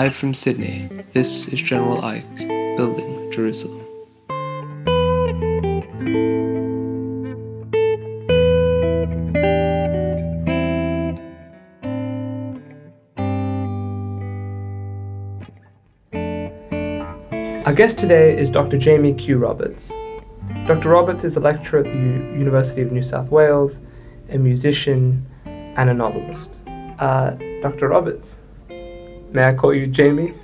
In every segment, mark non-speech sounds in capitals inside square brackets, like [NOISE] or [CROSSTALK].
Live from Sydney, this is General Ike, Building Jerusalem. Our guest today is Dr. Jamie Q. Roberts. Dr. Roberts is a lecturer at the U- University of New South Wales, a musician, and a novelist. Uh, Dr. Roberts, may I call you Jamie?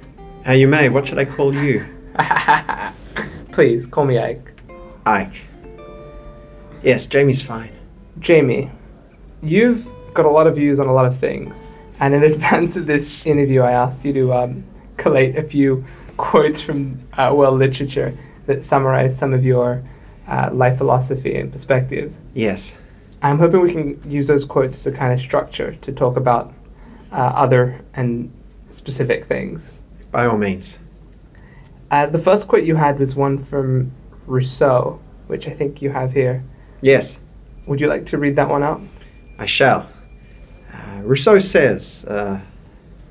How you may. What should I call you? [LAUGHS] Please, call me Ike. Ike. Yes, Jamie's fine. Jamie, you've got a lot of views on a lot of things, and in [LAUGHS] advance of this interview, I asked you to um, collate a few quotes from uh, world literature that summarize some of your uh, life philosophy and perspective. Yes. I'm hoping we can use those quotes as a kind of structure to talk about uh, other and specific things. By all means. Uh, the first quote you had was one from Rousseau, which I think you have here. Yes, Would you like to read that one out? I shall. Uh, Rousseau says, uh,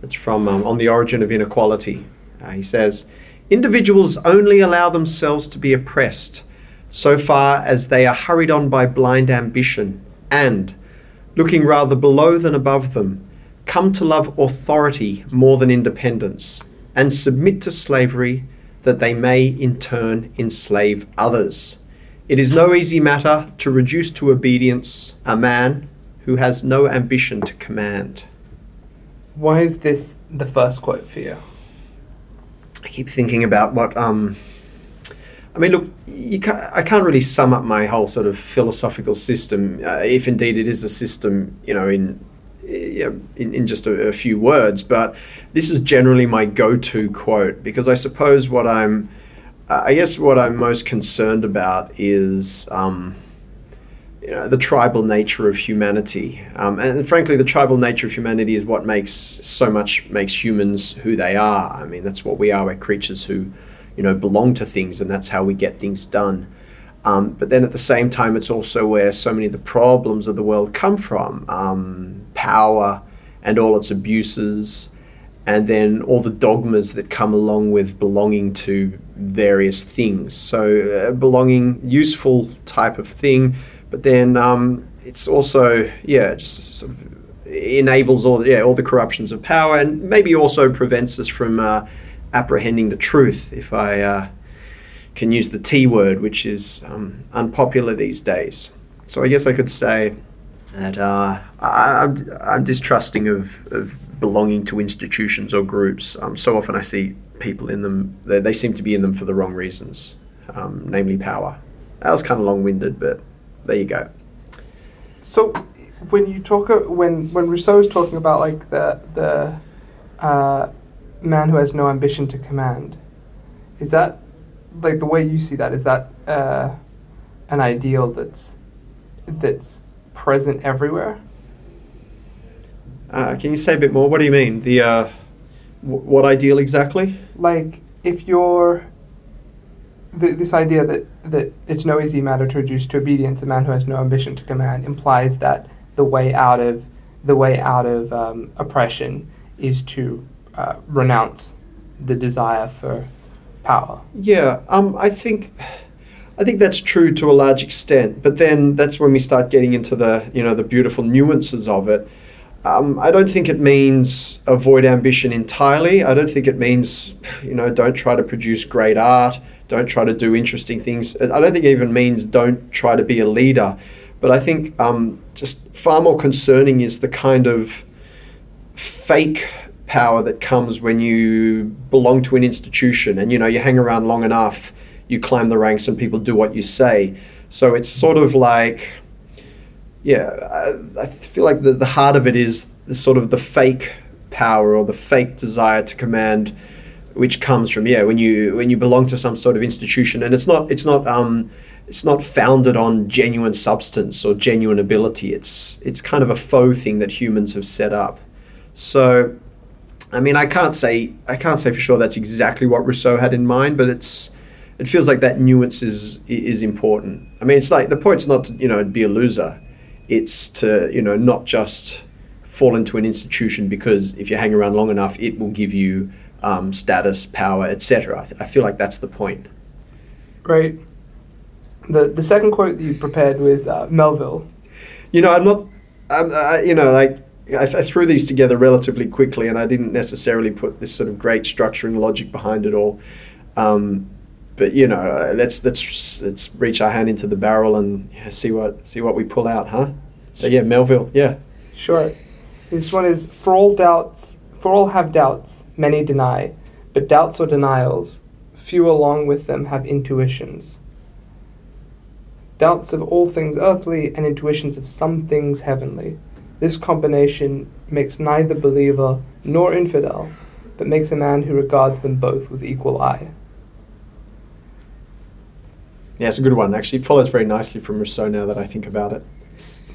it's from um, On the Origin of Inequality. Uh, he says, Individuals only allow themselves to be oppressed so far as they are hurried on by blind ambition and, looking rather below than above them, come to love authority more than independence and submit to slavery that they may in turn enslave others. It is no easy matter to reduce to obedience a man who has no ambition to command. Why is this the first quote for you? I keep thinking about what um I mean look you can't, I can't really sum up my whole sort of philosophical system uh, if indeed it is a system you know in in, in just a, a few words but this is generally my go-to quote because I suppose what I'm I guess what I'm most concerned about is um, you know, the tribal nature of humanity. Um, and frankly, the tribal nature of humanity is what makes so much makes humans who they are. I mean, that's what we are. We're creatures who, you know, belong to things, and that's how we get things done. Um, but then at the same time, it's also where so many of the problems of the world come from um, power and all its abuses, and then all the dogmas that come along with belonging to various things. So, uh, belonging, useful type of thing but then um, it's also yeah just sort of enables all yeah all the corruptions of power and maybe also prevents us from uh, apprehending the truth if I uh, can use the T word which is um, unpopular these days so I guess I could say that uh, I, I'm, I'm distrusting of, of belonging to institutions or groups um, so often I see people in them they, they seem to be in them for the wrong reasons um, namely power that was kind of long-winded but there you go. So, when you talk, when when Rousseau is talking about like the the uh, man who has no ambition to command, is that like the way you see that? Is that uh, an ideal that's that's present everywhere? Uh, can you say a bit more? What do you mean? The uh, w- what ideal exactly? Like if you're th- this idea that, that it's no easy matter to reduce to obedience a man who has no ambition to command implies that the way out of the way out of um, oppression is to uh, renounce the desire for power. Yeah, um, I think I think that's true to a large extent. But then that's when we start getting into the you know the beautiful nuances of it. Um, I don't think it means avoid ambition entirely. I don't think it means you know don't try to produce great art don't try to do interesting things. I don't think it even means don't try to be a leader. But I think um, just far more concerning is the kind of fake power that comes when you belong to an institution and you know you hang around long enough, you climb the ranks and people do what you say. So it's sort of like, yeah, I, I feel like the, the heart of it is the sort of the fake power or the fake desire to command which comes from yeah when you when you belong to some sort of institution. And it's not it's not um it's not founded on genuine substance or genuine ability. It's it's kind of a faux thing that humans have set up. So i mean i can't say i can't say for sure that's exactly what rousseau had in mind but it's it feels like that nuance is is important i mean it's like the point's not to you know be a loser it's to you know not just fall into an institution because if you hang around long enough it will give you um, status, power, etc. I, th- I feel like that's the point. Great. The the second quote that you prepared was uh, Melville. You know, I'm not. I'm, I, you know, like I, th- I threw these together relatively quickly, and I didn't necessarily put this sort of great structure and logic behind it all. Um, but you know, let's let's let's reach our hand into the barrel and see what see what we pull out, huh? So yeah, Melville, yeah. Sure. This one is for all doubts, for all have doubts, many deny, but doubts or denials, few along with them have intuitions. Doubts of all things earthly and intuitions of some things heavenly. This combination makes neither believer nor infidel, but makes a man who regards them both with equal eye. Yeah, it's a good one. Actually, it follows very nicely from Rousseau now that I think about it.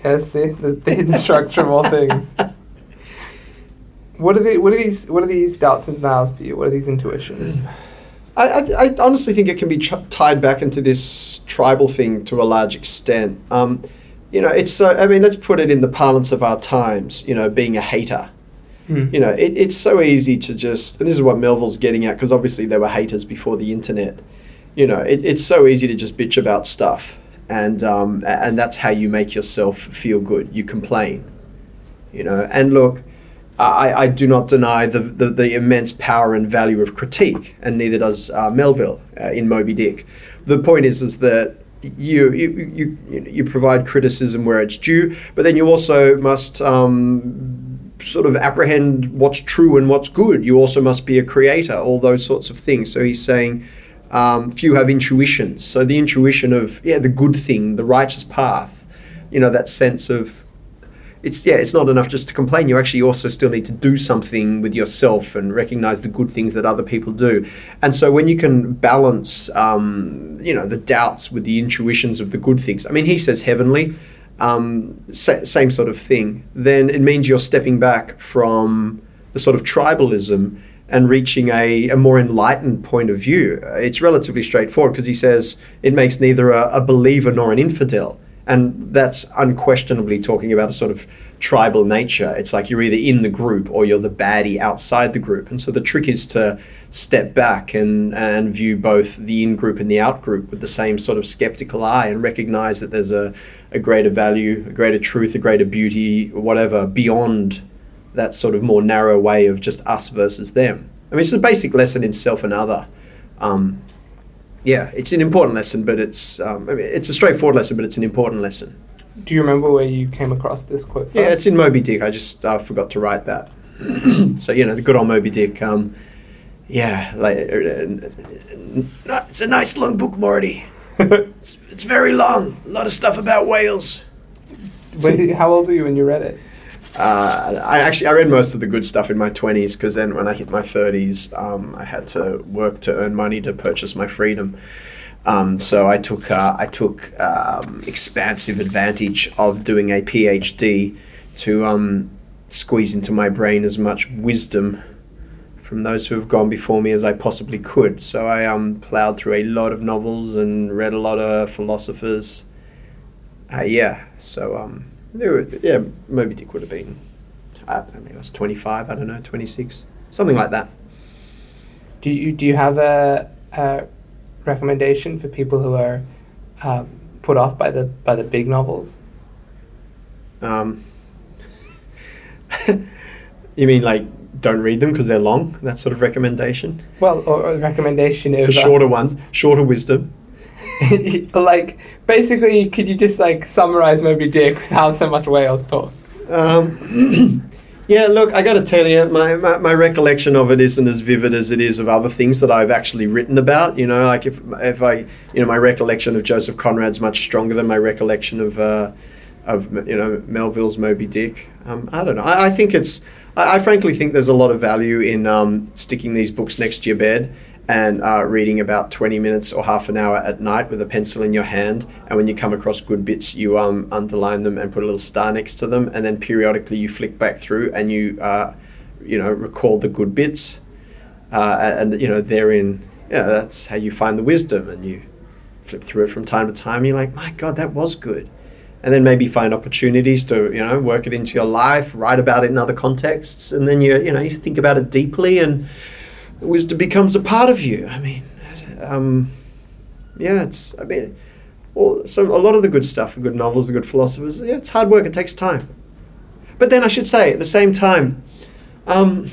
Yeah, see the, the hidden structure of all things. [LAUGHS] What are the what are these what are these doubts and denials for you? What are these intuitions? I, I, I honestly think it can be tied back into this tribal thing to a large extent. Um, you know, it's uh, I mean, let's put it in the parlance of our times. You know, being a hater. Hmm. You know, it, it's so easy to just. And this is what Melville's getting at because obviously there were haters before the internet. You know, it, it's so easy to just bitch about stuff, and um, and that's how you make yourself feel good. You complain. You know, and look, I, I do not deny the, the, the immense power and value of critique, and neither does uh, Melville uh, in Moby Dick. The point is, is that you, you, you, you provide criticism where it's due, but then you also must um, sort of apprehend what's true and what's good. You also must be a creator, all those sorts of things. So he's saying um, few have intuitions. So the intuition of, yeah, the good thing, the righteous path, you know, that sense of it's yeah, it's not enough just to complain. You actually also still need to do something with yourself and recognize the good things that other people do. And so when you can balance, um, you know, the doubts with the intuitions of the good things. I mean, he says heavenly, um, sa- same sort of thing. Then it means you're stepping back from the sort of tribalism and reaching a, a more enlightened point of view. It's relatively straightforward because he says it makes neither a, a believer nor an infidel. And that's unquestionably talking about a sort of tribal nature. It's like you're either in the group or you're the baddie outside the group. And so the trick is to step back and, and view both the in group and the out group with the same sort of skeptical eye and recognize that there's a, a greater value, a greater truth, a greater beauty, whatever, beyond that sort of more narrow way of just us versus them. I mean, it's a basic lesson in self and other. Um, yeah, it's an important lesson, but it's um, I mean, it's a straightforward lesson, but it's an important lesson. Do you remember where you came across this quote? First? Yeah, it's in Moby Dick. I just uh, forgot to write that. [CLEARS THROAT] so you know, the good old Moby Dick. Um, yeah, like uh, uh, it's a nice long book, Morty. [LAUGHS] it's, it's very long. A lot of stuff about whales. when did, how old were you when you read it? Uh, I actually I read most of the good stuff in my twenties because then when I hit my thirties, um, I had to work to earn money to purchase my freedom. Um, so I took uh, I took um, expansive advantage of doing a PhD to um, squeeze into my brain as much wisdom from those who have gone before me as I possibly could. So I um, plowed through a lot of novels and read a lot of philosophers. Uh, yeah, so um, there were, yeah, Moby Dick would have been. I, I mean, I was twenty five. I don't know, twenty six, something like that. Do you do you have a, a recommendation for people who are um, put off by the by the big novels? Um, [LAUGHS] you mean like don't read them because they're long? That sort of recommendation Well, or, or a recommendation for of uh, shorter ones, shorter wisdom. [LAUGHS] like basically, could you just like summarize Moby Dick without so much whales talk? Um, [CLEARS THROAT] yeah, look, I got to tell you, my, my, my recollection of it isn't as vivid as it is of other things that I've actually written about. You know, like if if I, you know, my recollection of Joseph Conrad's much stronger than my recollection of, uh, of you know, Melville's Moby Dick. Um, I don't know. I, I think it's. I, I frankly think there's a lot of value in um, sticking these books next to your bed and uh, reading about 20 minutes or half an hour at night with a pencil in your hand. And when you come across good bits, you um, underline them and put a little star next to them. And then periodically you flick back through and you, uh, you know, recall the good bits. Uh, and, you know, therein, yeah, that's how you find the wisdom. And you flip through it from time to time. You're like, my God, that was good. And then maybe find opportunities to, you know, work it into your life, write about it in other contexts. And then you, you know, you think about it deeply and wisdom becomes a part of you. I mean, um, yeah, it's. I mean, well, so a lot of the good stuff, the good novels, the good philosophers. Yeah, it's hard work. It takes time. But then I should say, at the same time, um,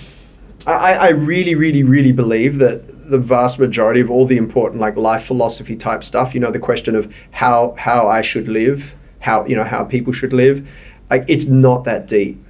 I, I really, really, really believe that the vast majority of all the important like life philosophy type stuff, you know, the question of how how I should live, how you know how people should live, like it's not that deep.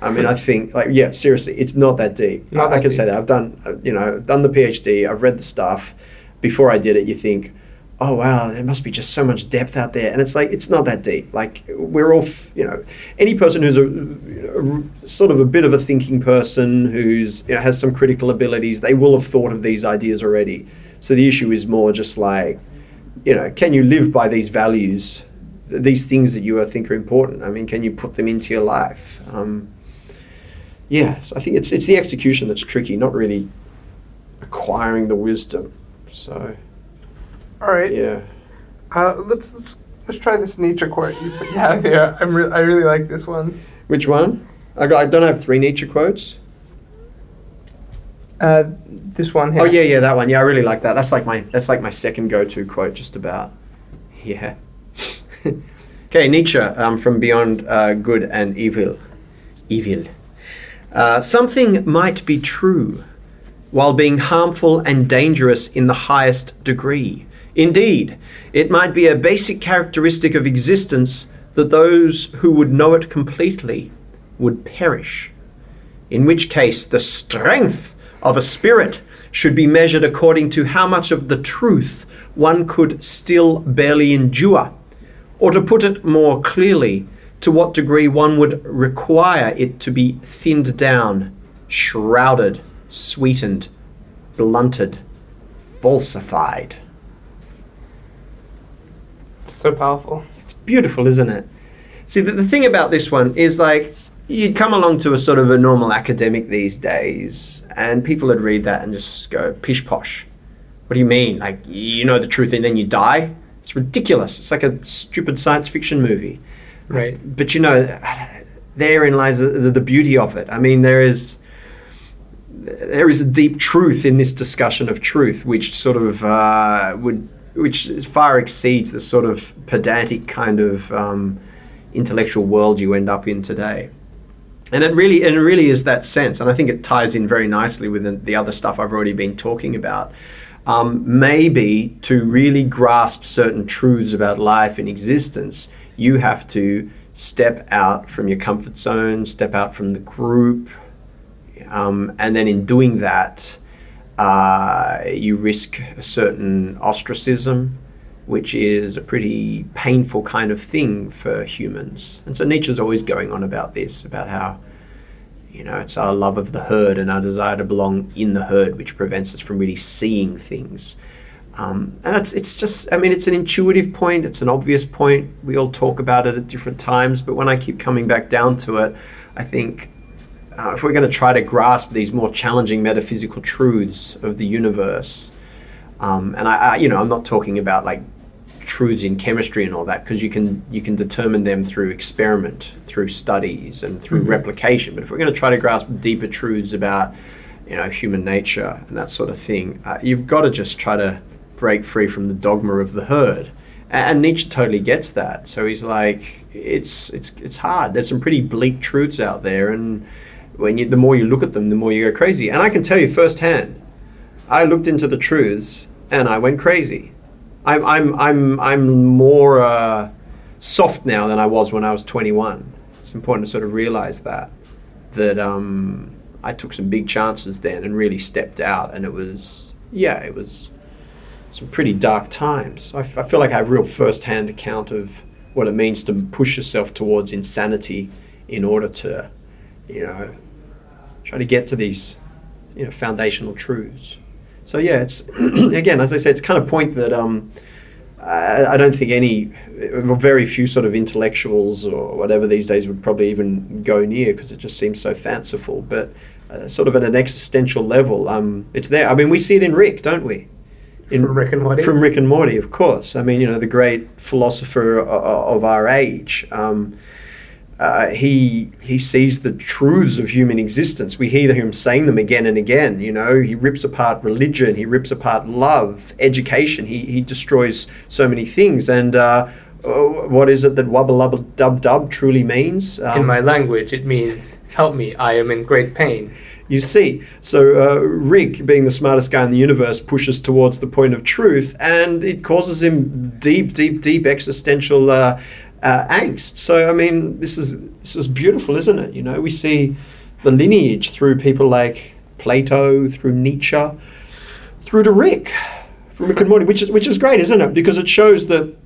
I mean, I think like yeah, seriously, it's not that deep. Not I, I that can say that I've done you know done the PhD. I've read the stuff. Before I did it, you think, oh wow, there must be just so much depth out there, and it's like it's not that deep. Like we're all f- you know, any person who's a, you know, sort of a bit of a thinking person who's you know has some critical abilities, they will have thought of these ideas already. So the issue is more just like, you know, can you live by these values, these things that you think are important? I mean, can you put them into your life? Um, yes, I think it's it's the execution that's tricky, not really acquiring the wisdom. So All right. yeah, Uh, let's let's let's try this Nietzsche quote you have here. I'm re- I really like this one. which one? I got. I don't have three Nietzsche quotes. Uh, this one here. Oh yeah, yeah, that one. Yeah, I really like that. That's like my that's like my second go-to quote, just about. Yeah. [LAUGHS] okay, Nietzsche um, from Beyond uh, Good and Evil. Evil. Uh, something might be true, while being harmful and dangerous in the highest degree. Indeed, it might be a basic characteristic of existence that those who would know it completely would perish in which case the strength of a spirit should be measured according to how much of the truth one could still barely endure, or to put it more clearly, to what degree one would require it to be thinned down, shrouded, sweetened, blunted, falsified. It's so powerful. It's beautiful, isn't it? See, the, the thing about this one is like you'd come along to a sort of a normal academic these days, and people would read that and just go pish posh. What do you mean? Like you know the truth and then you die? It's ridiculous. It's like a stupid science fiction movie. Right. But you know, therein lies the, the, beauty of it. I mean, there is there is a deep truth in this discussion of truth, which sort of uh, would which far exceeds the sort of pedantic kind of um, intellectual world you end up in today. And it really, and it really is that sense, and I think it ties in very nicely with the, the other stuff I've already been talking about. Um, maybe to really grasp certain truths about life and existence, you have to step out from your comfort zone, step out from the group, um, and then in doing that, uh, you risk a certain ostracism, which is a pretty painful kind of thing for humans. And so Nietzsche's always going on about this, about how, you know, it's our love of the herd and our desire to belong in the herd which prevents us from really seeing things. Um, and it's, it's just, I mean, it's an intuitive point, it's an obvious point. We all talk about it at different times, but when I keep coming back down to it, I think uh, if we're going to try to grasp these more challenging metaphysical truths of the universe, um, and I, I, you know, I'm not talking about like truths in chemistry and all that because you can you can determine them through experiment, through studies, and through Mhm. replication. But if we're going to try to grasp deeper truths about you know human nature and that sort of thing, uh, you've got to just try to break free from the dogma of the herd. And Nietzsche totally gets that. So he's like, it's it's it's hard. There's some pretty bleak truths out there, and when you the more you look at them, the more you go crazy. And I can tell you firsthand, I looked into the truths and I went crazy. I'm I'm I'm I'm more uh, soft now than I was when I was 21. It's important to sort of realize that that um, I took some big chances then and really stepped out, and it was yeah, it was some pretty dark times. I, feel like I have a real first-hand account of what it means to push yourself towards insanity in order to, you know, try to get to these, you know, foundational truths. So yeah, it's [CLEARS THROAT] again, as I said, it's kind of point that um, I, I don't think any, or very few sort of intellectuals or whatever these days would probably even go near because it just seems so fanciful. But uh, sort of at an existential level, um, it's there. I mean, we see it in Rick, don't we? In, From Rick and Morty? From Rick and Morty, of course. I mean, you know, the great philosopher of our age. Um, uh, he he sees the truths of human existence. We hear him saying them again and again. You know, he rips apart religion, he rips apart love, education. He he destroys so many things. And uh, what is it that wubba lubba dub dub truly means? In my language, it means "Help me, I am in great pain." you see. So uh, Rick, being the smartest guy in the universe, pushes towards the point of truth, and it causes him deep, deep, deep existential uh, uh, angst. So I mean, this is this is beautiful, isn't it? You know, we see the lineage through people like Plato, through Nietzsche, through to Rick, from Rick and Morty, which is which is great, isn't it? Because it shows that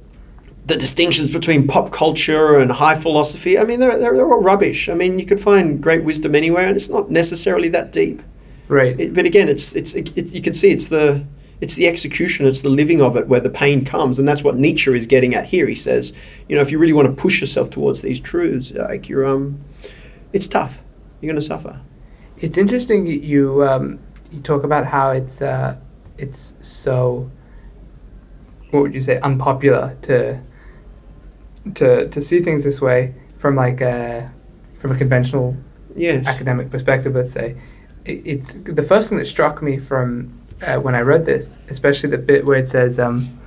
the distinctions between pop culture and high philosophy, I mean, they're, they're, they're all rubbish. I mean, you could find great wisdom anywhere, and it's not necessarily that deep. Right. It, but again, it's it's it, it- you can see it's the it's the execution, it's the living of it where the pain comes, and that's what Nietzsche is getting at here. He says, you know, if you really want to push yourself towards these truths, like you're um, it's tough. You're going to suffer. It's interesting you you, um, you talk about how it's uh, it's so what would you say unpopular to to to see things this way from like a from a conventional Yes. academic perspective. Let's say it, it's the first thing that struck me from uh, when I read this, especially the bit where it says. Um,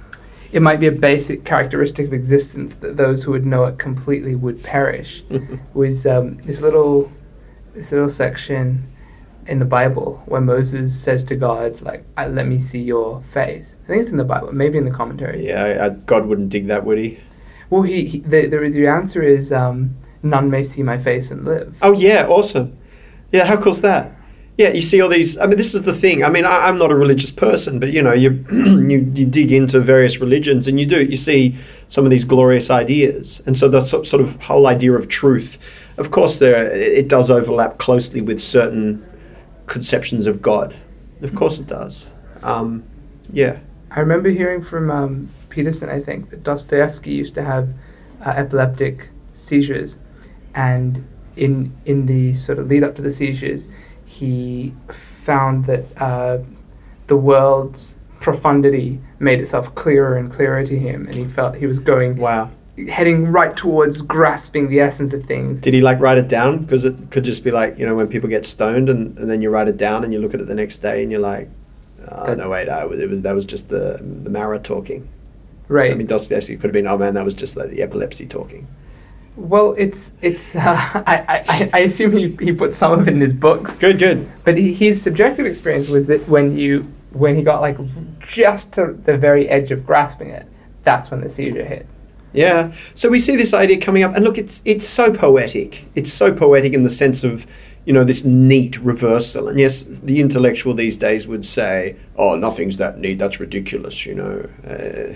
it might be a basic characteristic of existence that those who would know it completely would perish. [LAUGHS] was um, this little this little section in the Bible where Moses says to God, like, "Let me see your face." I think it's in the Bible, maybe in the commentaries. yeah, I, I, God wouldn't dig that, would he? Well, he, he the, the the answer is, um, "None may see my face and live." Oh yeah, awesome. Yeah, how cool's that? Yeah, you see all these. I mean, this is the thing. I mean, I, I'm not a religious person, but you know, you [CLEARS THROAT] you you dig into various religions, and you do you see some of these glorious ideas, and so the so- sort of whole idea of truth. Of course, there it does overlap closely with certain conceptions of God. Of course, it does. Um, yeah. I remember hearing from um, Peterson, I think, that Dostoevsky used to have uh, epileptic seizures, and in in the sort of lead up to the seizures, he found that uh, the world's profundity made itself clearer and clearer to him, and he felt he was going Wow. heading right towards grasping the essence of things. Did he like write it down? Because it could just be like you know when people get stoned and, and then you write it down and you look at it the next day and you're like, oh, That- no wait, no, it was that was just the the Mara talking. Right. So, I mean, Dostoevsky could have been, oh man, that was just like the epilepsy talking. well, it's it's. [LAUGHS] Uh, I, I I assume he he put some of it in his books. Good, good. But he, his subjective experience was that when you when he got like just to the very edge of grasping it, that's when the seizure hit. Yeah. So we see this idea coming up, and look, it's it's so poetic. It's so poetic in the sense of, you know, this neat reversal. And yes, the intellectual these days would say, "Oh, nothing's that neat. That's ridiculous," you know. Uh,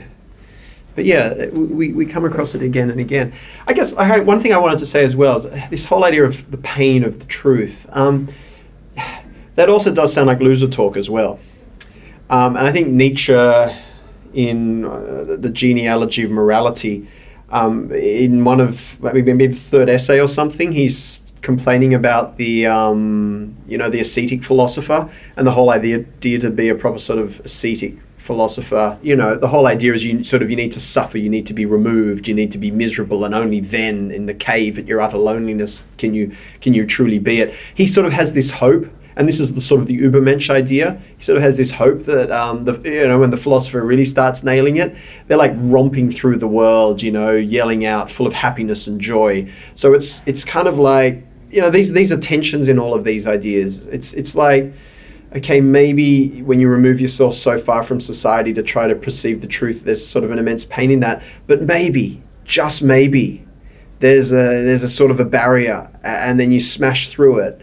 but yeah, we, we come across it again and again. I guess I, one thing I wanted to say as well is this whole idea of the pain of the truth. Um, that also does sound like loser talk as well. Um, and I think Nietzsche, in uh, the- genealogy of morality, um, in one of maybe the third essay or something, he's complaining about the um, you know the ascetic philosopher and the whole idea to be a proper sort of ascetic philosopher. You know, the whole idea is you sort of you need to suffer, you need to be removed, you need to be miserable, and only then, in the cave at your utter loneliness, can you can you truly be it. He sort of has this hope and this is the sort of the Ubermensch idea. He sort of has this hope that um, the you know when the philosopher really starts nailing it, they're like romping through the world, you know, yelling out, full of happiness and joy. So it's it's kind of like you know these these are tensions in all of these ideas. It's it's like okay, maybe when you remove yourself so far from society to try to perceive the truth, there's sort of an immense pain in that. But maybe, just maybe, there's a there's a sort of a barrier, and then you smash through it,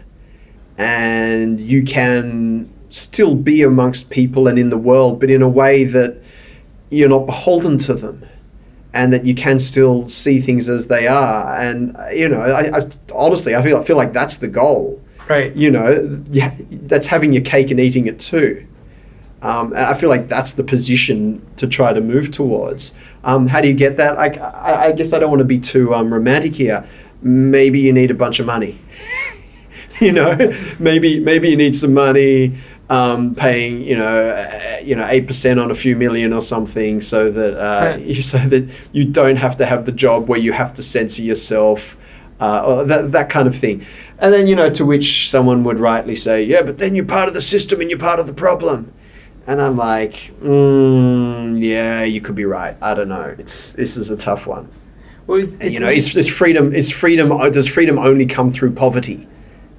and you can still be amongst people and in the world, but in a way that you're not beholden to them. And that you can still see things as they are, and you know, I, I honestly, I feel I feel like that's the goal Right. you know, yeah, that's having your cake and eating it too. Um, I feel like that's the position to try to move towards. Um, how do you get that? I, I, I guess I don't want to be too um, romantic here. Maybe you need a bunch of money. [LAUGHS] you know, maybe maybe you need some money, um, paying you know, uh, you know, eight percent on a few million or something, so that uh, Right. [LAUGHS] so that you don't have to have the job where you have to censor yourself uh, or that that kind of thing. And then you know, to which someone would rightly say, "Yeah, but then you're part of the system and you're part of the problem." And I'm like, mm, "Yeah, you could be right. I don't know. It's this is a tough one. Well, it's, it's you know, is, is freedom is freedom uh, does freedom only come through poverty?"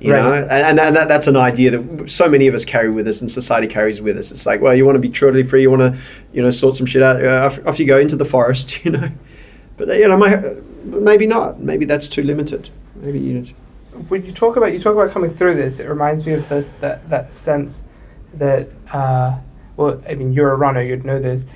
You Right. know, and, and that, that's an idea that so many of us carry with us, and society carries with us. It's like, well, you want to be totally free, you want to, you know, sort some shit out. Uh, off, off you go into the forest, [LAUGHS] you know. But uh, you know, my, maybe not. Maybe that's too limited. Maybe you. when you talk about you talk about coming through this, it reminds me of the, that that sense that uh, well, I mean, you're a runner, you'd know this.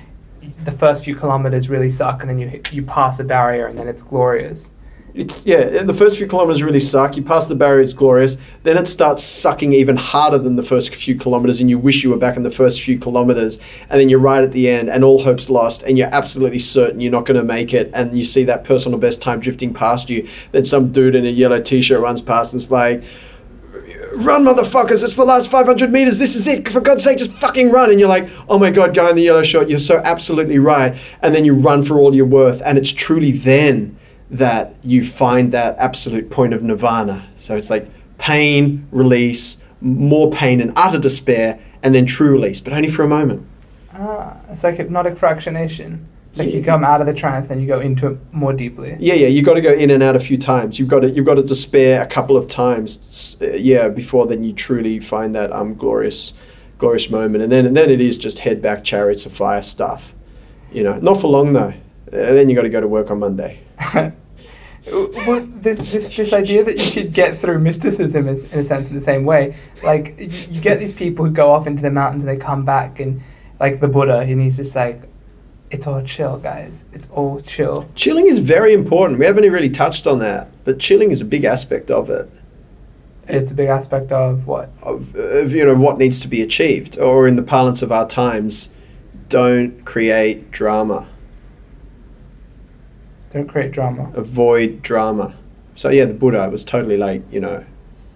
The first few kilometers really suck, and then you you pass a barrier, and then it's glorious. It's yeah. The first few kilometers really suck. You pass the barrier, it's glorious. Then it starts sucking even harder than the first few kilometers, and you wish you were back in the first few kilometers. And then you're right at the end, and all hope's lost, and you're absolutely certain you're not going to make it. And you see that personal best time drifting past you. Then some dude in a yellow t-shirt runs past, and it's like. Run, motherfuckers! It's the last 500 meters. This is it. For God's sake, just fucking run. And you're like, oh my God, guy in the yellow shirt, you're so absolutely right. And then you run for all you're worth. And it's truly then that you find that absolute point of nirvana. So it's like pain, release, more pain and utter despair, and then true release, but only for a moment. Ah, it's like hypnotic fractionation. Like you come out of the trance, then you go into it more deeply. Yeah, yeah, You've got to go in and out a few times. You've got to you've got to despair a couple of times, uh, yeah, before then you truly find that um glorious, glorious moment, and then and then it is just head back chariots of fire stuff, you know. Not for long though. Uh, then you got to go to work on Monday. [LAUGHS] Uh, well, this, this this idea that you could get through mysticism is in a sense in the same way. Like you, you get these people who go off into the mountains and they come back and like the Buddha and he's just like, it's all chill, guys. It's all chill. Chilling is very important. We haven't really touched on that, but chilling is a big aspect of it. It's a big aspect of what of, of you know what needs to be achieved, or in the parlance of our times, don't create drama, don't create drama. avoid drama. So yeah, the Buddha was totally like you know,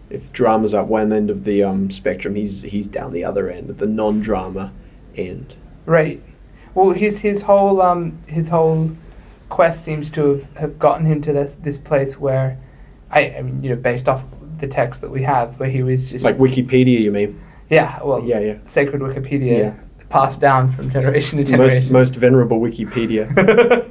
if drama's at one end of the um, spectrum, he's he's down the other end, at the non-drama end. Right. Well, his his whole um his whole quest seems to have, have gotten him to this this place where, I I mean you know based off the text that we have where he was just Like Wikipedia, you mean? yeah well yeah, yeah. sacred Wikipedia Yeah. passed down from generation to generation. Most generation. most venerable Wikipedia,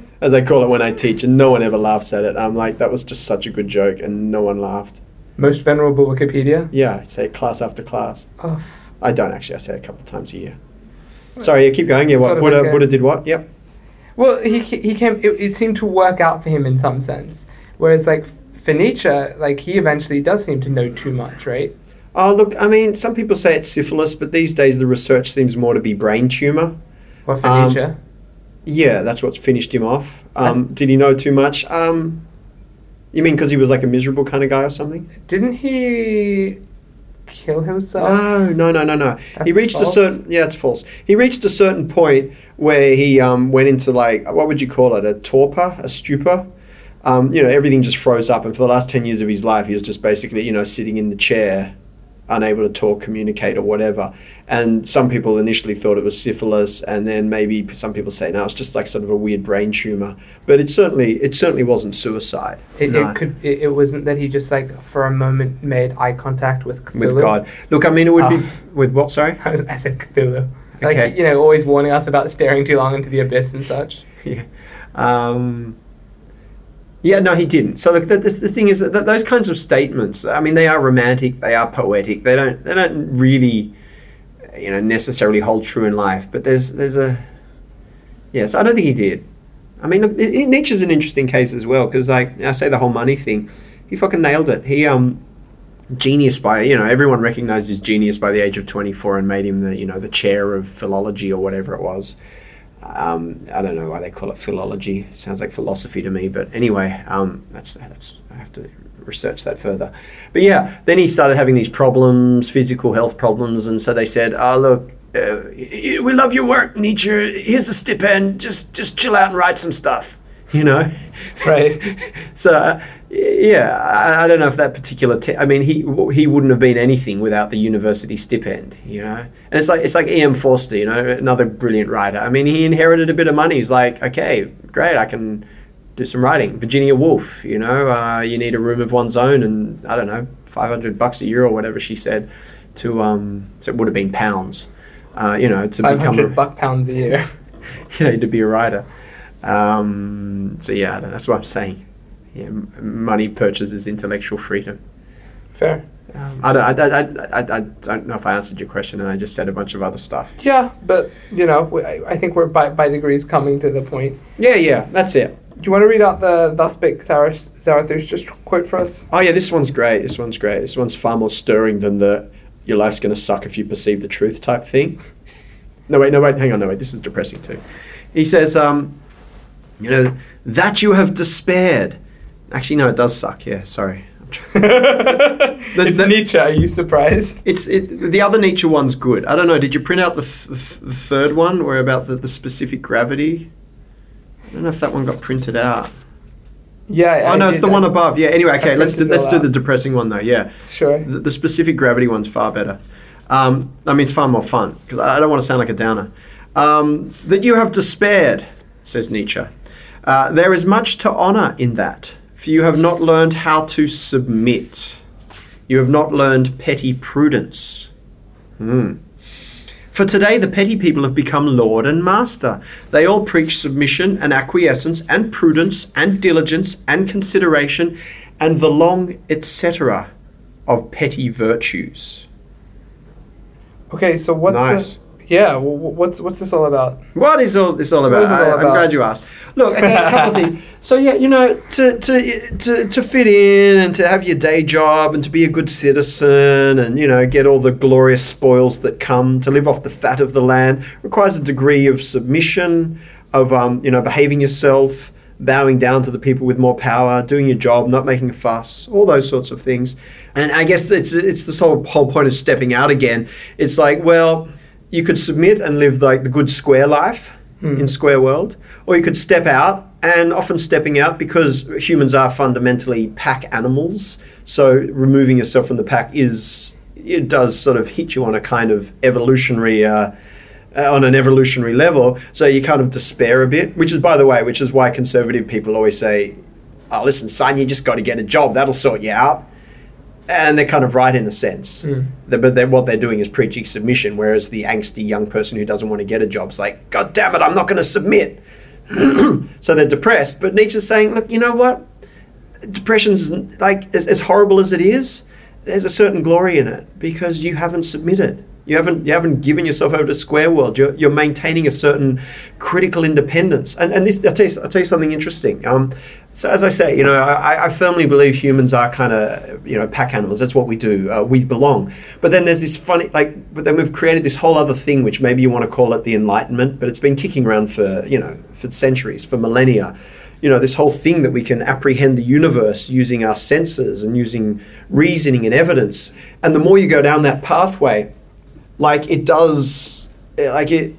[LAUGHS] as I call it when I teach, and no one ever laughs at it. I'm like, that was just such a good joke, and no one laughed. Most venerable Wikipedia. Yeah, I say it class after class. Oh, I don't actually. I say it a couple of times a year. Sorry, yeah, keep going. Yeah, what Buddha, Buddha did what? Yep. well, he he came. It, it seemed to work out for him in some sense. Whereas like for Nietzsche, like he eventually does seem to know too much, right? Oh, look, I mean, some people say it's syphilis, but these days the research seems more to be brain tumor. Or for Um, Nietzsche. Yeah, that's what's finished him off. Um, did he know too much? Um, you mean because he was like a miserable kind of guy or something? Didn't he kill himself? No, no, no, no, no. he That's reached a certain yeah, it's false. He reached a certain point where he um, went into like what would you call it? A torpor, a stupor. Um, you know, everything just froze up, and for the last ten years of his life, he was just basically you know sitting in the chair, unable to talk, communicate, or whatever. And some people initially thought it was syphilis, and then maybe some people say no, it's just like sort of a weird brain tumor. But it certainly it certainly wasn't suicide. It, No. it could. It, it wasn't that he just like for a moment made eye contact with Cthulhu. with God. Look, I mean, it would be Oh. with what? Sorry. [LAUGHS] I, was, I said Cthulhu. Like Okay. you know, always warning us about staring too long into the abyss and such. [LAUGHS] yeah. Um, yeah, no, he didn't. So the, the, the thing is that those kinds of statements, I mean, they are romantic, they are poetic. They don't they don't really, you know, necessarily hold true in life. But there's there's a yes, I don't think he did. I mean, look, Nietzsche's an interesting case as well because, like, I say the whole money thing, he fucking nailed it. He um genius by you know everyone recognized his genius by the age of 24 and made him the you know the chair of philology or whatever it was um, I don't know why they call it philology. It sounds like philosophy to me, but anyway, um, that's that's I have to research that further. But yeah, then he started having these problems, physical health problems, and so they said, "Oh look, uh, we love your work, Nietzsche. Here's a stipend. Just just chill out and write some stuff." [LAUGHS] You know, Right. [LAUGHS] so uh, yeah, I, I don't know if that particular. Te- I mean, he he wouldn't have been anything without the university stipend. You know, and it's like it's like E. M. Forster. You know, another brilliant writer. I mean, he inherited a bit of money. He's like, okay, great, I can do some writing. Virginia Woolf, you know, uh, you need a room of one's own, and I don't know, five hundred bucks a year or whatever she said, to um, so it would have been pounds, uh, you know, to become a, buck pounds a year. [LAUGHS] you know, to be a writer. Um, so yeah, that's what I'm saying. Yeah, money purchases intellectual freedom. Fair. Um, I, don't, I, I, I, I don't know if I answered your question, and I just said a bunch of other stuff. Yeah, but you know, we- I I think we're by, by degrees coming to the point. Yeah, yeah, that's it. Do you want to read out the Thus Spake Tharath- Zarathustra quote for us? Oh yeah, this one's great. This one's great. This one's far more stirring than the "your life's going to suck if you perceive the truth" type thing. [LAUGHS] No wait, no wait, hang on, no wait. This is depressing too. He says, um, you know, that you have despaired. Actually, no, it does suck. Yeah, sorry. [LAUGHS] it's that- Nietzsche. Are you surprised? It's it, the other Nietzsche one's good. I don't know. Did you print out the, th- the, third one, where about the, the specific gravity? I don't know if that one got printed out. Yeah. I- oh no, it's the one above. Yeah. Anyway, okay. Let's do let's do the depressing one though. Yeah. Sure. The, the specific gravity one's far better. Um, I mean, it's far more fun because I I don't want to sound like a downer. Um, that you have despaired, says Nietzsche. Uh, there is much to honor in that, for you have not learned how to submit. You have not learned petty prudence. Hmm. For today, the petty people have become lord and master. They all preach submission and acquiescence and prudence and diligence and consideration and the long etc. of petty virtues. Okay. So what's Nice. Yeah? wh- What's what's this all about? What is all this all about? all I, am glad you asked. Look, okay, a couple [LAUGHS] of things. So yeah, you know, to, to to to fit in and to have your day job and to be a good citizen and you know get all the glorious spoils that come to live off the fat of the land requires a degree of submission, of um, you know behaving yourself, bowing down to the people with more power, doing your job, not making a fuss, all those sorts of things. And I guess it's it's this whole whole point of stepping out again. It's like well you could submit and live like the good square life in square world or you could step out and often stepping out because humans are fundamentally pack animals so removing yourself from the pack is it does sort of hit you on a kind of evolutionary uh, uh, on an evolutionary level so you kind of despair a bit which is by the way which is why conservative people always say oh listen son you just got to get a job that'll sort you out and they're kind of right in a sense. Hmm. The- But they're, what they're doing is preaching submission, whereas the angsty young person who doesn't want to get a job is like, God damn it, I'm not going to submit. [CLEARS THROAT] so they're depressed. But Nietzsche's saying, look, you know what? Depression's like as, as horrible as it is. There's a certain glory in it because you haven't submitted. You haven't you haven't given yourself over to square world. You're, you're maintaining a certain critical independence. And and this I'll tell you, I'll tell you something interesting. Um, so as I say, you know, I, I firmly believe humans are kind of you know pack animals. That's what we do. Uh, we belong. But then there's this funny like. But then we've created this whole other thing, which maybe you want to call it the Enlightenment, but it's been kicking around for you know for centuries, for millennia. You know, this whole thing that we can apprehend the universe using our senses and using reasoning and evidence. And the more you go down that pathway, like it does like it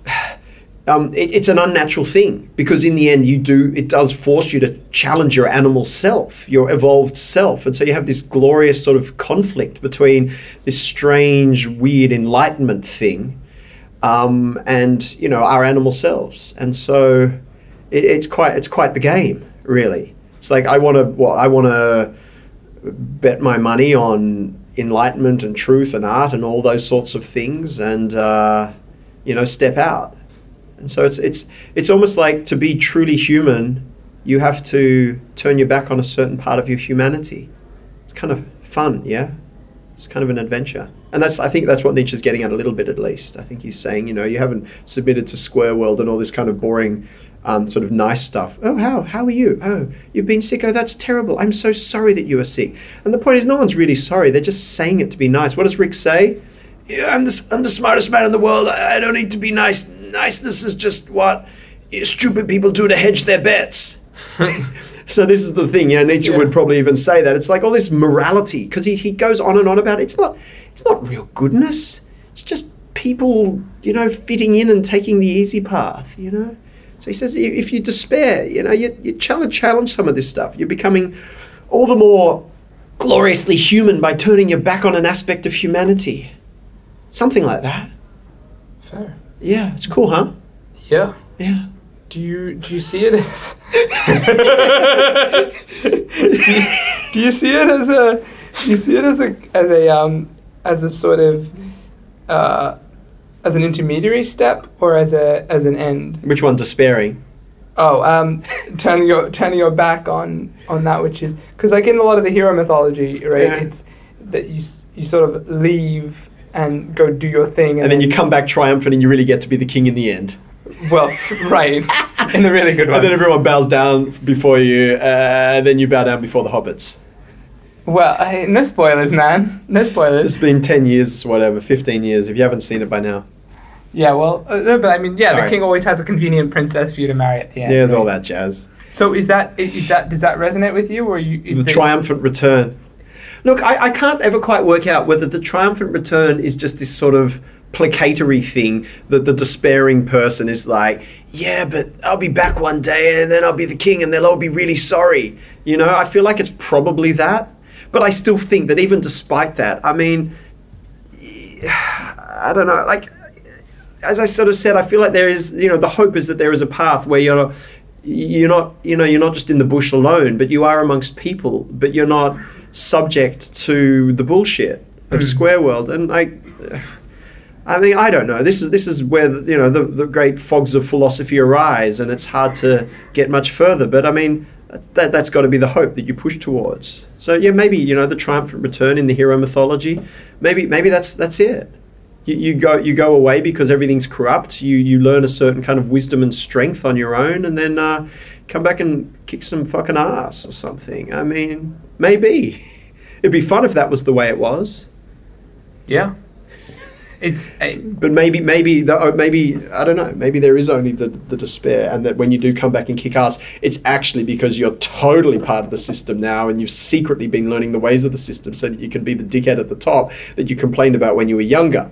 um, it, it's an unnatural thing because in the end you do it does force you to challenge your animal self your evolved self. And so you have this glorious sort of conflict between this strange weird enlightenment thing um, and you know our animal selves. And so it, it's quite it's quite the game really. It's like i want to what i want to bet my money on enlightenment and truth and art and all those sorts of things and uh, you know step out. And so it's it's it's almost like to be truly human you have to turn your back on a certain part of your humanity. It's kind of fun yeah? It's kind of an adventure. And that's i think that's what nietzsche's getting at a little bit at least. I think he's saying you know you haven't submitted to square world and all this kind of boring um, sort of nice stuff. Oh, how? How are you? Oh, you've been sick. Oh, that's terrible. I'm so sorry that you are sick. And the point is, no one's really sorry. They're just saying it to be nice. What does Rick say? Yeah, I'm the, I'm the smartest man in the world. I, don't need to be nice. Niceness is just what stupid people do to hedge their bets. [LAUGHS] so this is the thing. You know, Nietzsche Yeah. would probably even say that. It's like all this morality because he, he goes on and on about it. It's not it's not real goodness. It's just people, you know, fitting in and taking the easy path. You know. So he says, if you despair, you know, you, you challenge, challenge some of this stuff. You're becoming all the more gloriously human by turning your back on an aspect of humanity. Something like that. Fair. Yeah, it's cool, huh? Yeah. Yeah. Do you do you see it as [LAUGHS] do you see it as a do you see it as a as a um as a sort of uh, as an intermediary step or as a as an end? Which one? Despairing. Oh, um, [LAUGHS] turning your turning your back on on that which is because like in a lot of the hero mythology, right? Yeah. It's that you you sort of leave and go do your thing, And then you come back triumphant and you really get to be the king in the end. Well, [LAUGHS] right, in the really good way. [LAUGHS] And then everyone bows down before you, uh, and then you bow down before the hobbits. Well, I, no spoilers, man. No spoilers. It's been 10 years, whatever, 15 years, if you haven't seen it by now. Yeah, well, uh, no, but I mean, yeah, Sorry. the king always has a convenient princess for you to marry at the end. Yeah, there's all that jazz. So is that is that does that resonate with you, or you? Is the triumphant return. Look, I, I can't ever quite work out whether the triumphant return is just this sort of placatory thing that the despairing person is like, yeah, but I'll be back one day and then I'll be the king and they'll all be really sorry. You know, I feel like it's probably that. But I still think that even despite that, I mean, [SIGHS] I don't know, like, as I sort of said, I feel like there is, you know, the hope is that there is a path where you're, you're not, you know, you're not just in the bush alone, but you are amongst people, but you're not subject to the bullshit of Mm. Square World. And I, I mean, I don't know. This is this is where you know the the great fogs of philosophy arise, and it's hard to get much further. But I mean, that that's got to be the hope that you push towards. So yeah, maybe you know the triumphant return in the hero mythology. Maybe maybe that's that's it. You, you go you go away because everything's corrupt. You you learn a certain kind of wisdom and strength on your own, and then uh, come back and kick some fucking ass or something. I mean, maybe [LAUGHS] it'd be fun if that was the way it was. Yeah. It's uh, But maybe, maybe, the, uh, maybe I don't know. Maybe there is only the, the despair, and that when you do come back and kick ass, it's actually because you're totally part of the system now, and you've secretly been learning the ways of the system, so that you can be the dickhead at the top that you complained about when you were younger.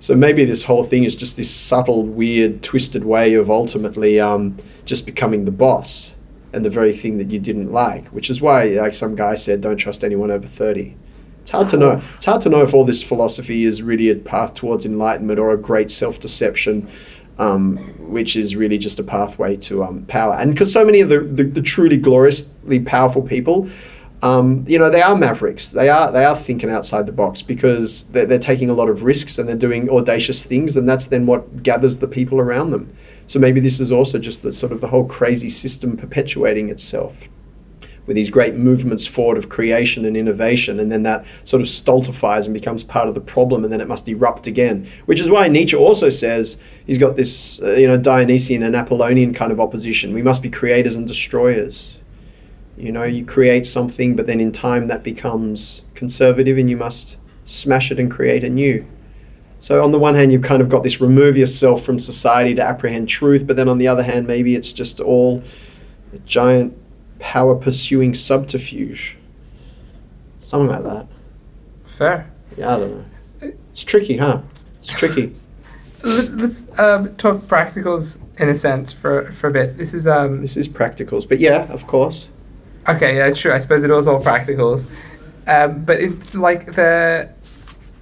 So maybe this whole thing is just this subtle, weird, twisted way of ultimately um, just becoming the boss and the very thing that you didn't like, which is why, like some guy said, don't trust anyone over thirty. It's hard to know. It's hard to know if all this philosophy is really a path towards enlightenment or a great self-deception, um, which is really just a pathway to um, power. And because so many of the, the, the truly gloriously powerful people, um, you know, they are mavericks. They are they are thinking outside the box because they're, they're taking a lot of risks and they're doing audacious things, and that's then what gathers the people around them. So maybe this is also just the sort of the whole crazy system perpetuating itself with these great movements forward of creation and innovation, and then that sort of stultifies and becomes part of the problem, and then it must erupt again. Which is why Nietzsche also says he's got this, uh, you know, Dionysian and Apollonian kind of opposition. We must be creators and destroyers. You know, you create something, but then in time that becomes conservative, and you must smash it and create anew. So on the one hand, you've kind of got this remove yourself from society to apprehend truth, but then on the other hand, maybe it's just all a giant power pursuing subterfuge. Something like that. fair. Yeah, I don't know. It's tricky, huh? It's tricky. [LAUGHS] Let- Let's um, talk practicals in a sense for for a bit. This is um This is practicals, but yeah, of course. Okay. Yeah, sure. I suppose it was all practicals, um, but it, like the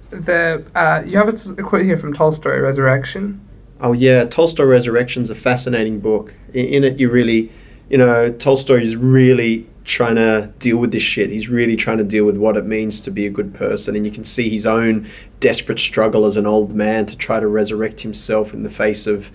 the uh, you have a quote here from Tolstoy, Resurrection. Oh yeah, Tolstoy Resurrection's a fascinating book. In, in it, you really, you know, Tolstoy is really trying to deal with this shit. He's really trying to deal with what it means to be a good person, and you can see his own desperate struggle as an old man to try to resurrect himself in the face of,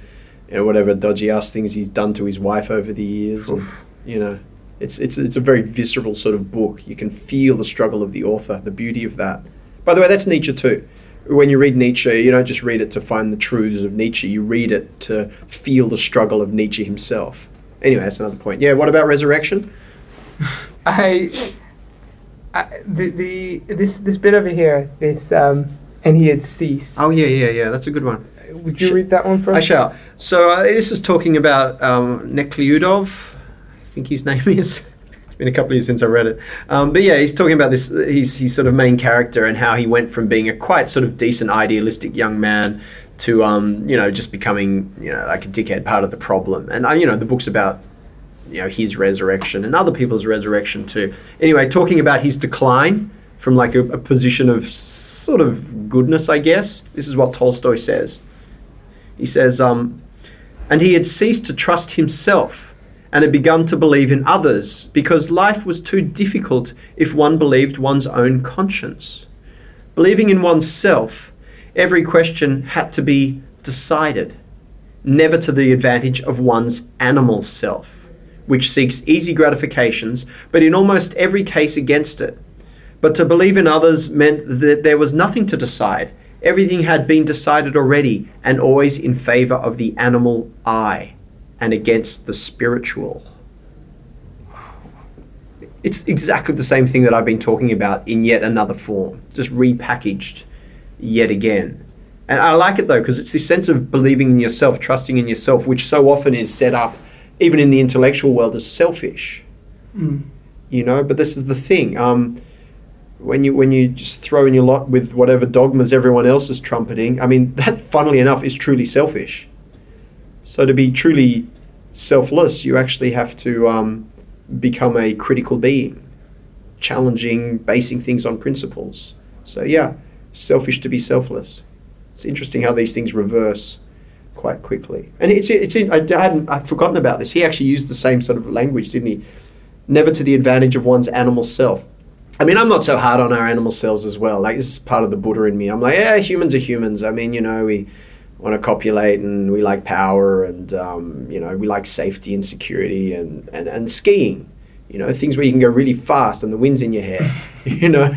you know, whatever dodgy ass things he's done to his wife over the years. And, you know, it's it's it's a very visceral sort of book. You can feel the struggle of the author, the beauty of that. By the way, that's Nietzsche too. When you read Nietzsche, you don't just read it to find the truths of Nietzsche. You read it to feel the struggle of Nietzsche himself. Anyway, that's another point. Yeah, what about resurrection? [LAUGHS] I, I the the this this bit over here. This um and he had ceased. Oh yeah, yeah, yeah. That's a good one. Would you Sh- read that one for I shall. So uh, this is talking about um, Nekliudov. Think his [LAUGHS] name is. It's been a couple of years since I read it. Um, but yeah, he's talking about this. He's his sort of main character and how he went from being a quite sort of decent, idealistic young man to um, you know just becoming you know like a dickhead, part of the problem. And uh, you know the book's about you know his resurrection and other people's resurrection too. Anyway, talking about his decline from like a, a position of sort of goodness, I guess. This is what Tolstoy says. He says, um, and he had ceased to trust himself and had begun to believe in others because life was too difficult if one believed one's own conscience. Believing in oneself, every question had to be decided, never to the advantage of one's animal self, which seeks easy gratifications, but in almost every case against it. But to believe in others meant that there was nothing to decide. Everything had been decided already, and always in favor of the animal I and against the spiritual. It's exactly the same thing that I've been talking about in yet another form, just repackaged yet again. And I like it though, because it's this sense of believing in yourself, trusting in yourself, which so often is set up, even in the intellectual world, as selfish. Mm. You know, but this is the thing. Um, when you when you just throw in your lot with whatever dogmas everyone else is trumpeting, I mean, [LAUGHS] that funnily enough is truly selfish. So to be truly selfless, you actually have to um, become a critical being, challenging, basing things on principles. So yeah, selfish to be selfless. It's interesting how these things reverse quite quickly. And it's it's I hadn't I'd forgotten about this. He actually used the same sort of language, didn't he? Never to the advantage of one's animal self. I mean, I'm not so hard on our animal selves as well. Like this is part of the Buddha in me. I'm like, yeah, humans are humans. I mean, you know, we want to copulate and we like power and um, you know we like safety and security and, and, and skiing you know things where you can go really fast and the wind's in your hair [LAUGHS] you know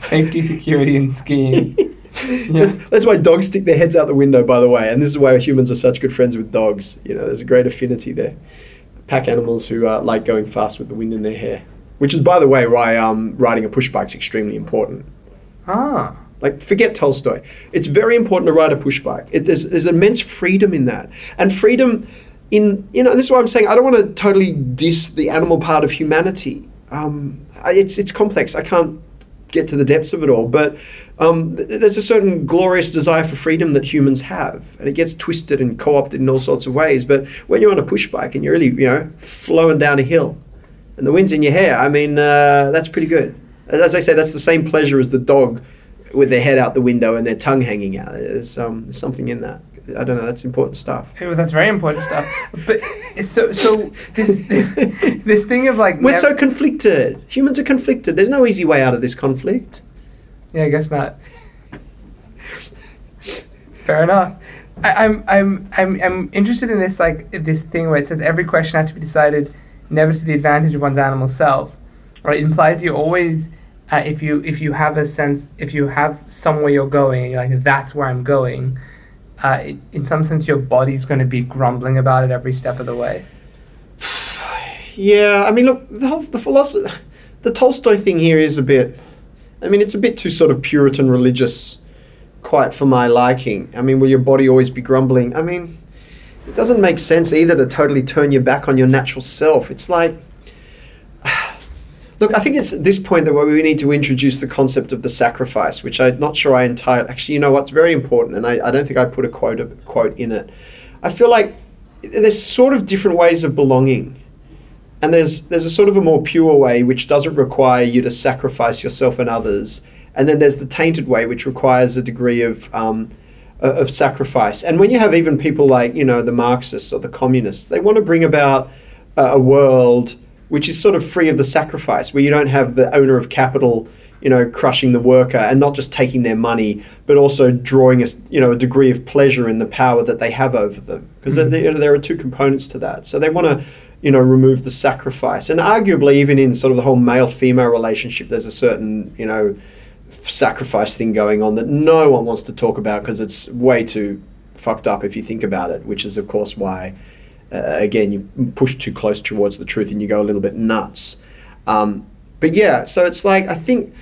Safety, security, and skiing. [LAUGHS] Yeah. that's why dogs stick their heads out the window by the way and this is why humans are such good friends with dogs you know there's a great affinity there pack animals who uh, like going fast with the wind in their hair which is by the way why um, riding a push bike is extremely important Ah. Like, forget Tolstoy. It's very important to ride a push bike. It, there's, there's immense freedom in that. And freedom in, you know, this is why I'm saying I don't want to totally diss the animal part of humanity. Um, it's, it's complex. I can't get to the depths of it all. But um, there's a certain glorious desire for freedom that humans have. And it gets twisted and co opted in all sorts of ways. But when you're on a push bike and you're really, you know, flowing down a hill and the wind's in your hair, I mean, uh, that's pretty good. As I say, that's the same pleasure as the dog with their head out the window and their tongue hanging out. There's, um, something in that. I don't know. That's important stuff. Oh, that's very important stuff. But so so this [LAUGHS] this thing of like We're nev- so conflicted. Humans are conflicted. There's no easy way out of this conflict. yeah, I guess not. Fair enough. I, I'm I'm I'm I'm interested in this like this thing where it says every question has to be decided never to the advantage of one's animal self. Right? It implies you always uh, if you if you have a sense if you have somewhere you're going you're like that's where I'm going. Uh, it, in some sense, your body's going to be grumbling about it every step of the way. Yeah, I mean, look, the whole the philosophy, the Tolstoy thing here is a bit. I mean, it's a bit too sort of Puritan religious, quite for my liking. I mean, will your body always be grumbling? I mean, it doesn't make sense either to totally turn your back on your natural self. It's like. Look, I think it's at this point that we need to introduce the concept of the sacrifice, which I'm not sure I entirely. Actually, you know what's very important, and I, I don't think I put a quote a quote in it. I feel like there's sort of different ways of belonging, and there's there's a sort of a more pure way which doesn't require you to sacrifice yourself and others, and then there's the tainted way which requires a degree of um, of sacrifice. And when you have even people like you know the Marxists or the communists, they want to bring about a world which is sort of free of the sacrifice, where you don't have the owner of capital, you know, crushing the worker and not just taking their money, but also drawing a you know a degree of pleasure in the power that they have over them. Because Mhm. there, there are two components to that. So they want to you know remove the sacrifice, and arguably even in sort of the whole male female relationship, there's a certain you know sacrifice thing going on that no one wants to talk about because it's way too fucked up if you think about it. Which is of course why uh, again you push too close towards the truth and you go a little bit nuts. Um, but yeah, so it's like I think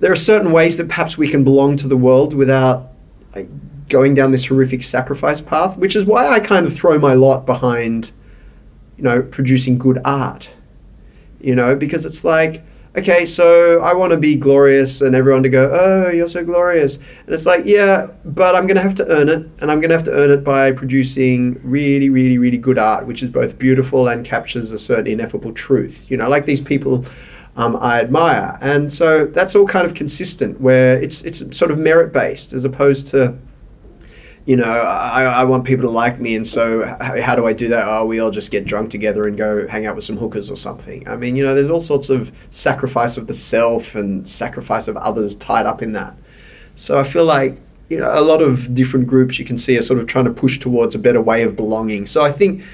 there are certain ways that perhaps we can belong to the world without like, going down this horrific sacrifice path, which is why I kind of throw my lot behind, you know, producing good art. You know, because it's like, okay, so I want to be glorious and everyone to go, oh, you're so glorious. And it's like, yeah, but I'm going to have to earn it. And I'm going to have to earn it by producing really, really, really good art, which is both beautiful and captures a certain ineffable truth. You know, like these people um, I admire. And so that's all kind of consistent where it's, it's sort of merit based as opposed to, you know, I, I want people to like me, and so h- how do I do that? Oh, we all just get drunk together and go hang out with some hookers or something. I mean, you know, there's all sorts of sacrifice of the self and sacrifice of others tied up in that. So I feel like you know a lot of different groups you can see are sort of trying to push towards a better way of belonging. So I think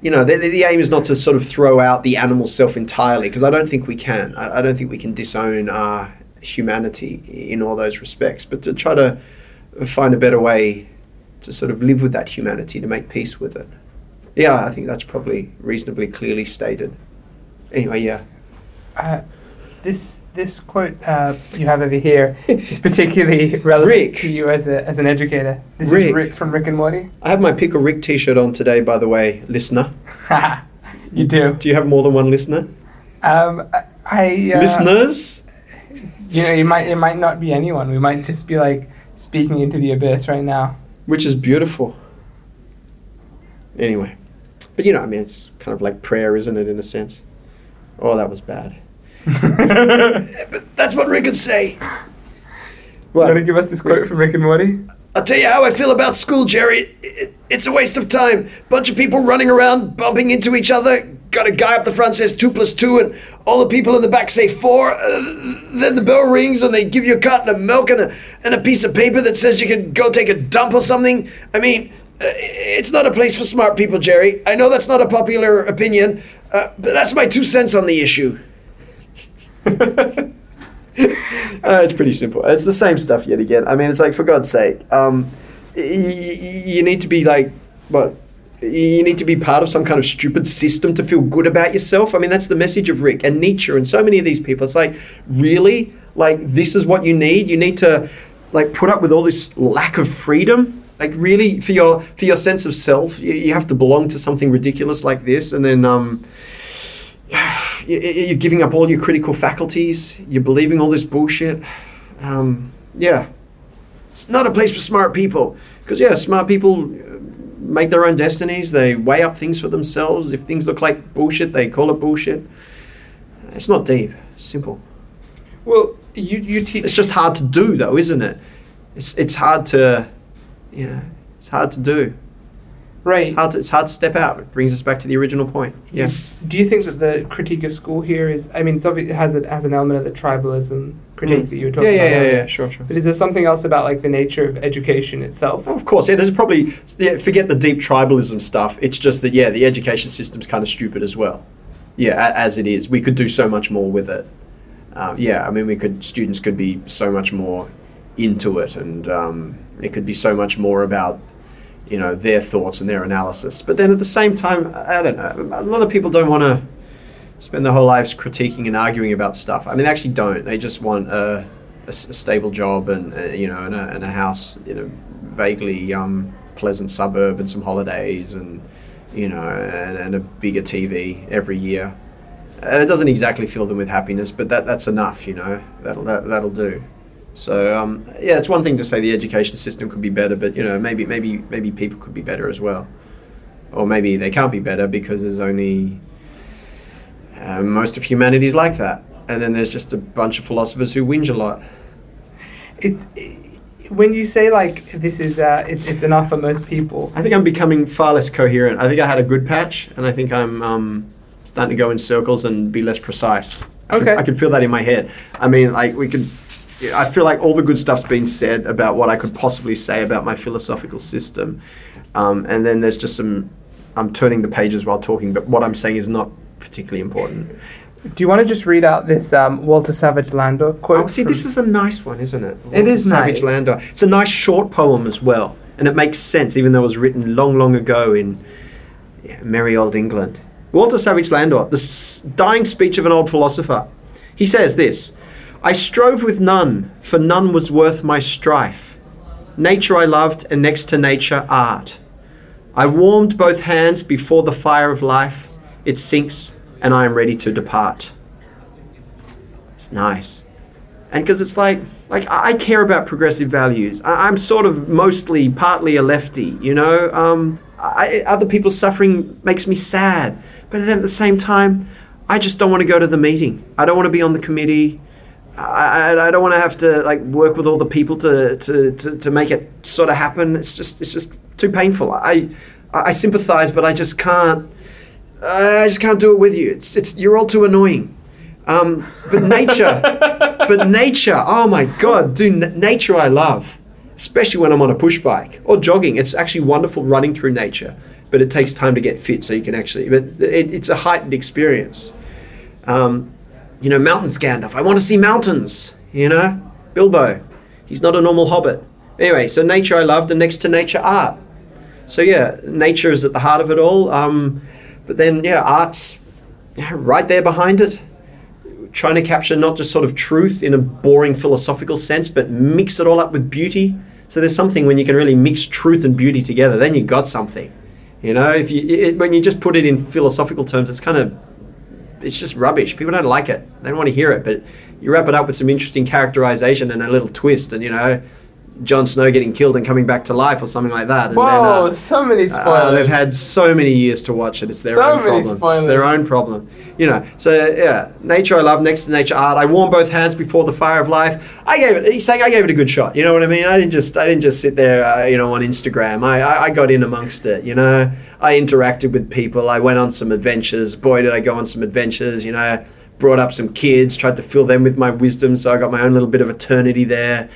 you know the, the aim is not to sort of throw out the animal self entirely because I don't think we can. I, I don't think we can disown our humanity in all those respects, but to try to find a better way to sort of live with that humanity to make peace with it. Yeah, I think that's probably reasonably clearly stated. Anyway, yeah. Uh, this this quote uh, you have over here [LAUGHS] is particularly relevant Rick. to you as a as an educator. This Rick. is Rick from Rick and Morty. I have my Pickle Rick t-shirt on today, by the way, listener. [LAUGHS] you do. Do you have more than one listener? Um, I- uh, Listeners? You know, you might it might not be anyone. We might just be like speaking into the abyss right now. Which is beautiful. Anyway. But you know, I mean, it's kind of like prayer, isn't it, in a sense? Oh, that was bad. [LAUGHS] but that's what Rick would say. You What? want to give us this quote from Rick and Morty? I'll tell you how I feel about school, Jerry. It- It's a waste of time. Bunch of people running around, bumping into each other. Got a guy up the front says two plus two, and all the people in the back say four. Uh, then the bell rings, and they give you a carton of milk and a, and a piece of paper that says you can go take a dump or something. I mean, uh, it's not a place for smart people, Jerry. I know that's not a popular opinion, uh, but that's my two cents on the issue. [LAUGHS] Uh, it's pretty simple. It's the same stuff yet again. I mean, it's like for God's sake, um, y- y- you need to be like what? You need to be part of some kind of stupid system to feel good about yourself. I mean, that's the message of Rick and Nietzsche and so many of these people. It's like, really, like this is what you need. You need to like put up with all this lack of freedom. Like really, for your for your sense of self, you, you have to belong to something ridiculous like this, and then. Um, [SIGHS] you- you're giving up all your critical faculties. You're believing all this bullshit. Um, yeah, it's not a place for smart people. Because yeah, smart people make their own destinies. They weigh up things for themselves. If things look like bullshit, they call it bullshit. It's not deep. It's simple. Well, you you teach. It's just hard to do, though, isn't it? It's it's hard to, you know, it's hard to do. right. Hard to, it's hard to step out. It brings us back to the original point. Yeah. Do you think that the critique of school here is? I mean, it's obvi- it has a, has an element of the tribalism critique Mm. that you were talking yeah, about. yeah, earlier. yeah. Sure, sure. But is there something else about like the nature of education itself? Oh, Of course, yeah. There's probably yeah, forget the deep tribalism stuff. It's just that yeah, the education system's kind of stupid as well. Yeah, a- as it is, we could do so much more with it. Uh, yeah, I mean, we could students could be so much more into it, and um, it could be so much more about you know their thoughts and their analysis. But then at the same time, I don't know. A lot of people don't want to spend their whole lives critiquing and arguing about stuff. I mean, they actually don't. They just want a, a stable job and uh, you know and a, and a house in a vaguely um, pleasant suburb and some holidays and you know and, and a bigger TV every year. And it doesn't exactly fill them with happiness, but that that's enough. You know that'll that, that'll do. So um, yeah, it's one thing to say the education system could be better, but you know maybe maybe maybe people could be better as well, or maybe they can't be better because there's only uh, most of humanity's like that, and then there's just a bunch of philosophers who whinge a lot. It's when you say like this is uh, it, it's enough for most people. I think I'm becoming far less coherent. I think I had a good patch, and I think I'm um, starting to go in circles and be less precise. I can- Okay. I can feel that in my head. I mean, like we could. I feel like all the good stuff's been said about what I could possibly say about my philosophical system, um, and then there's just some. I'm turning the pages while talking, but what I'm saying is not particularly important. Do you want to just read out this um, Walter Savage Landor quote? Oh, see, this is a nice one, isn't it? It is Savage nice. Landor. It's a nice short poem as well, and it makes sense, even though it was written long, long ago in yeah, merry old England. Walter Savage Landor, the s- dying speech of an old philosopher. He says this I strove with none, for none was worth my strife. Nature I loved, and next to nature, art. I warmed both hands before the fire of life. It sinks, and I am ready to depart. It's nice and because it's like like I care about progressive values. I, I'm sort of mostly partly a lefty, you know. Um, I, other people's suffering makes me sad, but then at the same time, I just don't want to go to the meeting. I don't want to be on the committee. I, I, I don't want to have to like work with all the people to, to, to, to make it sort of happen. It's just it's just too painful. I I sympathise, but I just can't. I just can't do it with you. It's it's you're all too annoying. Um, but nature, [LAUGHS] but nature. Oh my god, do n- nature I love, especially when I'm on a push bike or jogging. It's actually wonderful running through nature, but it takes time to get fit, so you can actually. But it, it's a heightened experience. Um, you know, mountains, Gandalf. I want to see mountains. You know, Bilbo. He's not a normal hobbit. Anyway, so nature I love. The next to nature art. So yeah, nature is at the heart of it all. Um, but then yeah, art's right there behind it. Trying to capture not just sort of truth in a boring philosophical sense, but mix it all up with beauty. So there's something when you can really mix truth and beauty together, then you got something. You know, if you it, when you just put it in philosophical terms, it's kind of it's just rubbish. People don't like it. They don't want to hear it. But you wrap it up with some interesting characterization and a little twist, and you know, Jon Snow getting killed and coming back to life or something like that. And Whoa, then, uh, so many uh, spoilers. they've had so many years to watch it. It's their So own many problem. spoilers. It's their own problem. You know. So yeah, nature I love. Next to nature art. I warm both hands before the fire of life. I gave it. He's saying I gave it a good shot. You know what I mean? I didn't just I didn't just sit there. Uh, you know, on Instagram. I, I I got in amongst it. You know. I interacted with people. I went on some adventures. Boy, did I go on some adventures. You know. Brought up some kids. Tried to fill them with my wisdom. So I got my own little bit of eternity there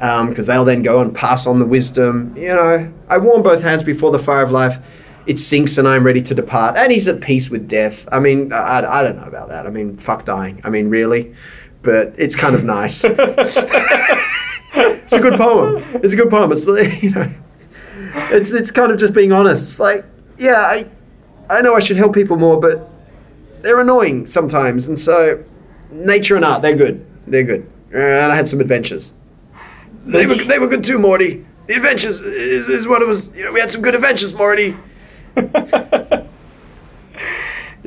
Um, because they'll then go and pass on the wisdom. You know, I warm both hands before the fire of life. It sinks and I'm ready to depart. And he's at peace with death. I mean, I, I don't know about that. I mean, fuck dying. I mean, really? But it's kind of nice. it's a good poem. It's a good poem. It's, [LAUGHS] you know, it's, it's kind of just being honest. It's like, yeah, I, I know I should help people more, but they're annoying sometimes. And so, nature and art, they're good. They're good. And I had some adventures. They were, they were good too, Morty. The adventures is, is what it was. You know, we had some good adventures, Morty. [LAUGHS]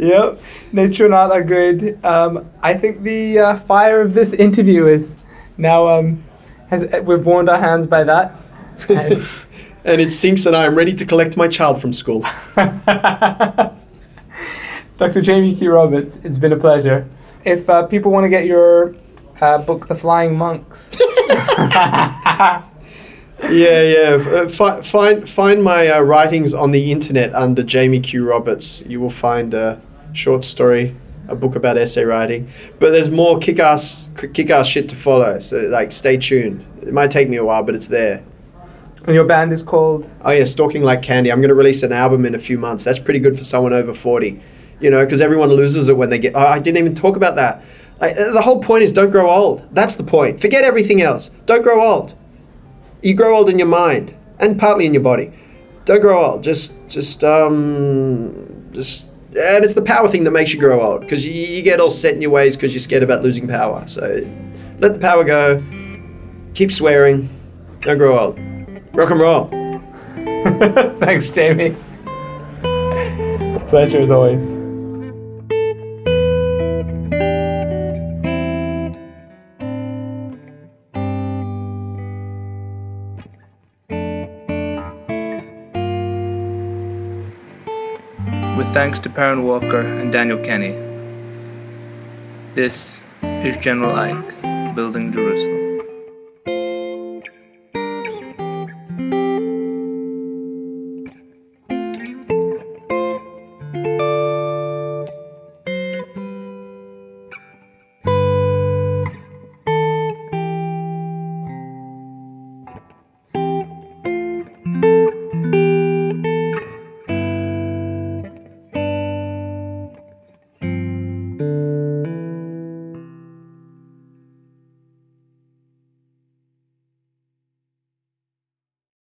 Yep, nature and art are good. Um, I think the uh, fire of this interview is now um, has we've warmed our hands by that. And [LAUGHS] and it sinks, and I am ready to collect my child from school. [LAUGHS] Dr. Jamie Q. Roberts, it's been a pleasure. If uh, people want to get your uh, book, The Flying Monks, yeah, yeah. Uh, fi- find find my uh, writings on the internet under Jamie Q. Roberts. You will find a short story, a book about essay writing. But there's more kick-ass kick-ass shit to follow. So like, stay tuned. It might take me a while, but it's there. and your band is called Oh yeah, stalking like candy. I'm going to release an album in a few months. That's pretty good for someone over forty. You know, because everyone loses it when they get. Oh, I didn't even talk about that. The whole point is don't grow old. That's the point. Forget everything else. Don't grow old. You grow old in your mind and partly in your body. Don't grow old. Just, just, um, just. And it's the power thing that makes you grow old because you, you get all set in your ways because you're scared about losing power. So, let the power go. Keep swearing. Don't grow old. Rock and roll. [LAUGHS] Thanks, Jamie. Pleasure as always. Thanks to Perrin Walker and Daniel Kenny. This is General Ike, Building Jerusalem.